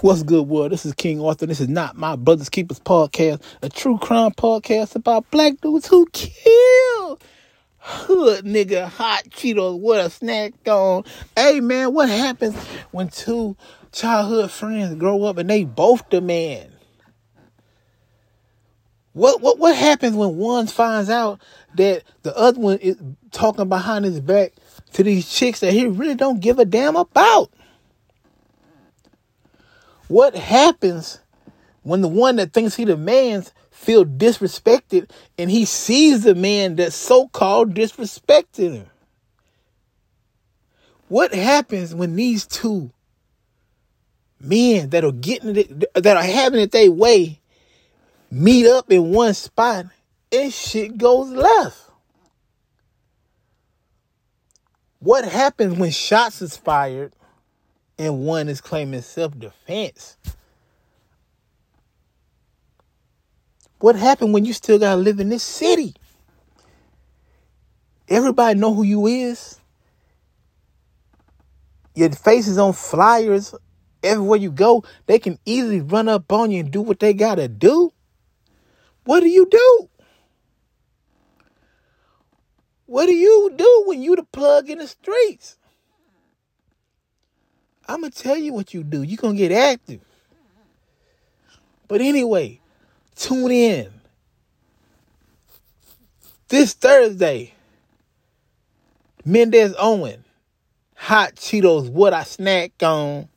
What's good, world? This is King Arthur. This is not my Brothers Keepers podcast, a true crime podcast about black dudes who kill hood nigga hot Cheetos What a snack on. Hey man, what happens when two childhood friends grow up and they both the man? What what what happens when one finds out that the other one is talking behind his back to these chicks that he really don't give a damn about? What happens when the one that thinks he demands feel disrespected and he sees the man that so-called disrespected him? What happens when these two men that are getting it that are having it their way meet up in one spot and shit goes left? What happens when shots is fired and one is claiming self-defense? What happened when you still gotta live in this city? Everybody know who you is. Your face is on flyers everywhere you go. They can easily run up on you and do what they gotta do. What do you do? What do you do when you the plug in the streets? I'm gonna tell you what you do. You're gonna get active. But anyway, tune in this Thursday. Mendez Owens, hot Cheetos, what I snack on.